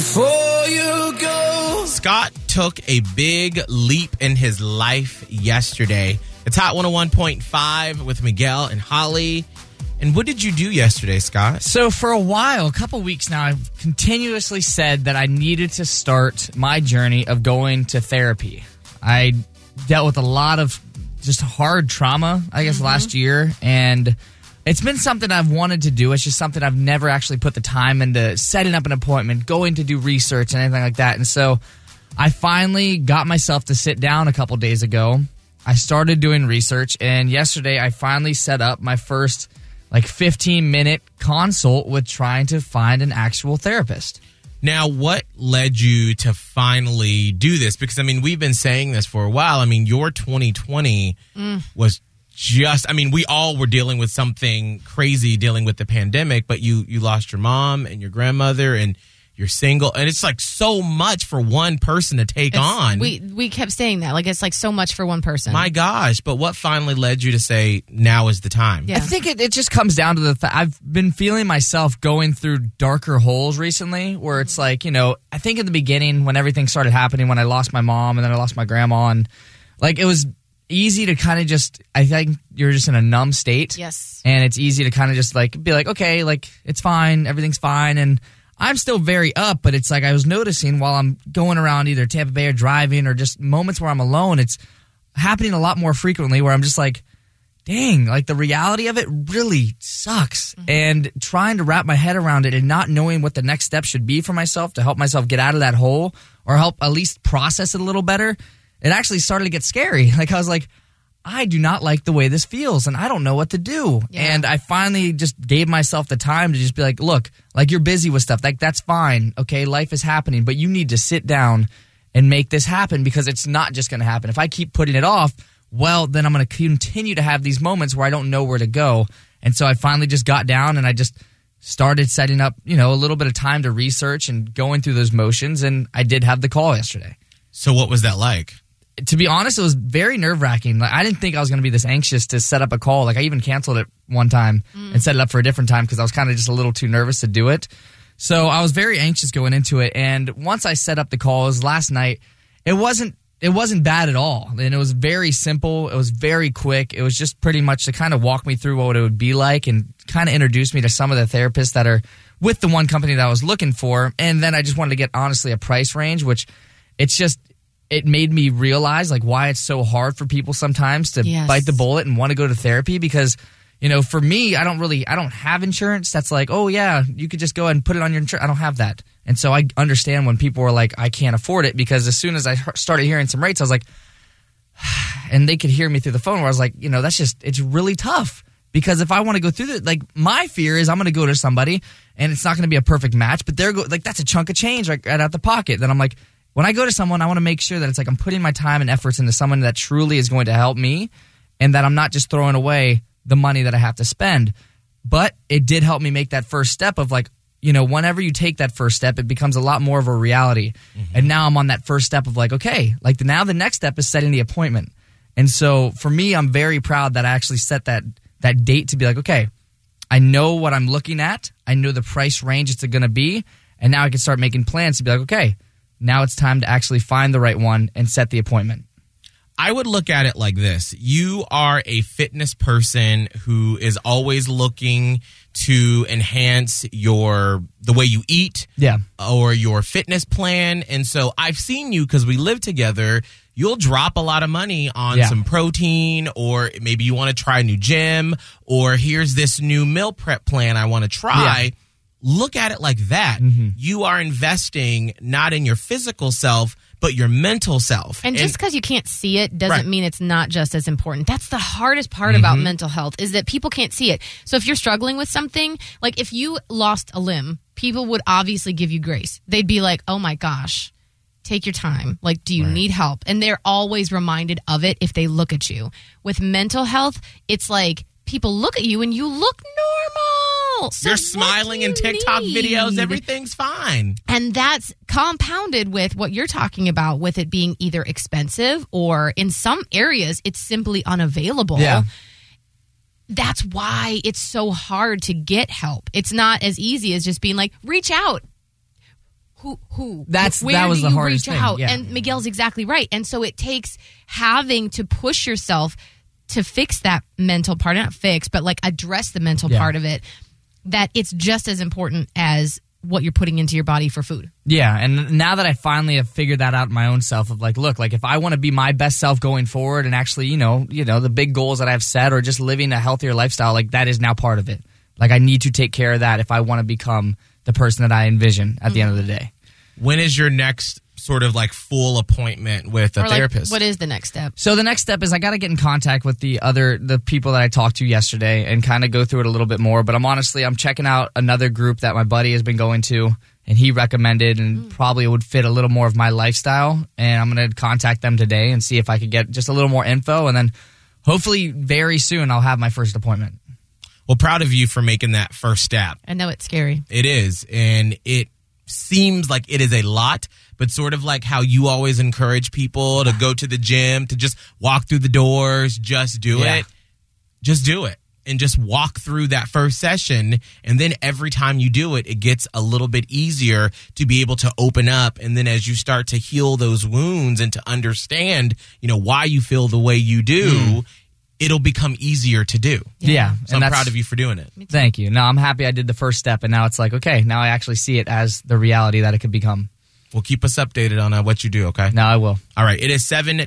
before you go. Scott took a big leap in his life yesterday. It's Hot 101.5 with Miguel and Holly. And what did you do yesterday, Scott? So for a while, a couple weeks now, I've continuously said that I needed to start my journey of going to therapy. I dealt with a lot of just hard trauma, I guess, last mm-hmm. year, and it's been something I've wanted to do. It's just something I've never actually put the time into setting up an appointment, going to do research, and anything like that. And so I finally got myself to sit down a couple days ago. I started doing research, and yesterday I finally set up my first like 15 minute consult with trying to find an actual therapist. Now, what led you to finally do this? Because, I mean, we've been saying this for a while. I mean, your 2020 mm. was just, I mean, we all were dealing with something crazy dealing with the pandemic, but you, you lost your mom and your grandmother and you're single. And it's like so much for one person to take It's- on. We we kept saying that like it's like so much for one person. My gosh. But what finally led you to say now is the time? Yeah. I think it, it just comes down to the fact I've been feeling myself going through darker holes recently where it's mm-hmm. like, you know, I think in the beginning when everything started happening, when I lost my mom and then I lost my grandma, and like it was easy to kind of just, I think you're just in a numb state. Yes. And it's easy to kind of just like be like, okay, like it's fine, everything's fine. And I'm still very up, but it's like I was noticing while I'm going around either Tampa Bay or driving or just moments where I'm alone, it's happening a lot more frequently where I'm just like, dang, like the reality of it really sucks. Mm-hmm. And trying to wrap my head around it and not knowing what the next step should be for myself to help myself get out of that hole or help at least process it a little better, it actually started to get scary. Like I was like, I do not like the way this feels and I don't know what to do. Yeah. And I finally just gave myself the time to just be like, look, like you're busy with stuff. Like that's fine. Okay, life is happening, but you need to sit down and make this happen because it's not just going to happen. If I keep putting it off, well, then I'm going to continue to have these moments where I don't know where to go. And so I finally just got down and I just started setting up, you know, a little bit of time to research and going through those motions. And I did have the call yesterday. So, what was that like? To be honest, it was very nerve wracking. Like I didn't think I was going to be this anxious to set up a call. Like I even canceled it one time mm. and set it up for a different time because I was kind of just a little too nervous to do it. So I was very anxious going into it. And once I set up the calls last night, it wasn't it wasn't bad at all. And it was very simple. It was very quick. It was just pretty much to kind of walk me through what it would be like and kind of introduce me to some of the therapists that are with the one company that I was looking for. And then I just wanted to get honestly a price range, which it's just it made me realize like why it's so hard for people sometimes to Yes. bite the bullet and want to go to therapy because you know for me i don't really i don't have insurance that's like oh yeah you could just go ahead and put it on your insurance. I don't have that. And so i understand when people are like i can't afford it because as soon as i started hearing some rates i was like and they could hear me through the phone where i was like you know that's just it's really tough. Because if i want to go through the like my fear is i'm going to go to somebody and it's not going to be a perfect match but they're go, like that's a chunk of change right, right out the pocket. Then i'm like when i go to someone i want to make sure that it's like i'm putting my time and efforts into someone that truly is going to help me and that i'm not just throwing away the money that i have to spend. But it did help me make that first step of like you know whenever you take that first step it becomes a lot more of a reality. Mm-hmm. And now i'm on that first step of like okay like the, now the next step is setting the appointment. And so for me i'm very proud that i actually set that that date to be like okay i know what i'm looking at. I know the price range it's going to be. And now i can start making plans to be like okay now it's time to actually find the right one and set the appointment I would look at it like this. You are a fitness person who is always looking to enhance your the way you eat yeah or your fitness plan. And so I've seen you because we live together. You'll drop a lot of money on Yeah. some protein, or maybe you want to try a new gym, or here's this new meal prep plan I want to try. Yeah. Look at it like that. Mm-hmm. You are investing not in your physical self, but your mental self. And just because you can't see it doesn't Right. mean it's not just as important. That's the hardest part about mm-hmm. mental health is that people can't see it. So if you're struggling with something, like if you lost a limb, people would obviously give you grace. They'd be like, "Oh my gosh, take your time. Like, do you need help?" And they're always reminded of it if they look at you. With mental health, it's like people look at you and you look normal. So you're smiling in TikTok videos, everything's fine. And that's compounded with what you're talking about with it being either expensive or in some areas it's simply unavailable. Yeah. That's why it's so hard to get help. It's not as easy as just being like, reach out. who who That's- where that was do the you hardest reach thing, out yeah. and miguel's exactly right and so it takes having to push yourself to fix that mental part not fix but like address the mental Yeah. part of it that it's just as important as what you're putting into your body for food Yeah, and now that I finally have figured that out in my own self of like, look, like if I want to be my best self going forward and actually, you know, you know, the big goals that I've set or just living a healthier lifestyle, like that is now part of it. Like I need to take care of that if I want to become the person that I envision at the end of the day. When is your next sort of like full appointment with a or like therapist? what is the next step So the next step is I got to get in contact with the other the people that I talked to yesterday and kind of go through it a little bit more. But I'm honestly I'm checking out another group that my buddy has been going to and he recommended and hmm. probably would fit a little more of my lifestyle. And I'm gonna contact them today and see if I could get just a little more info and then hopefully very soon I'll have my first appointment. well, proud of you for making that first step. i know it's scary It is. And it seems like it is a lot, but sort of like how you always encourage people to go to the gym, to just walk through the doors, just do Yeah. it. Just do it. And just walk through that first session. And then every time you do it, it gets a little bit easier to be able to open up. And then as you start to heal those wounds and to understand, you know, why you feel the way you do, mm. It'll become easier to do. Yeah, So I'm proud of you for doing it. Thank you. No, I'm happy I did the first step and now it's like okay, now I actually see it as the reality that it could become. Well, keep us updated on uh, what you do, okay? Now I will. All right. It is 7